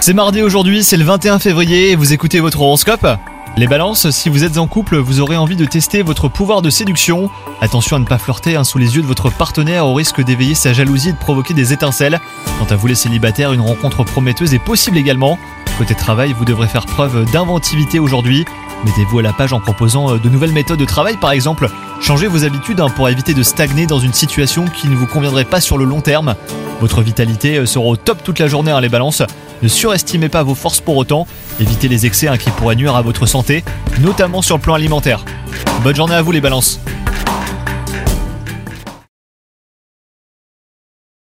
C'est mardi aujourd'hui, c'est le 21 février et vous écoutez votre horoscope Les balances, si vous êtes en couple, vous aurez envie de tester votre pouvoir de séduction. Attention à ne pas flirter hein, sous les yeux de votre partenaire au risque d'éveiller sa jalousie et de provoquer des étincelles. Quant à vous les célibataires, une rencontre prometteuse est possible également. Côté travail, vous devrez faire preuve d'inventivité aujourd'hui. Mettez-vous à la page en proposant euh, de nouvelles méthodes de travail par exemple. Changez vos habitudes hein, pour éviter de stagner dans une situation qui ne vous conviendrait pas sur le long terme. Votre vitalité euh, sera au top toute la journée hein, les balances. Ne surestimez pas vos forces pour autant. Évitez les excès hein, qui pourraient nuire à votre santé, notamment sur le plan alimentaire. Bonne journée à vous les balances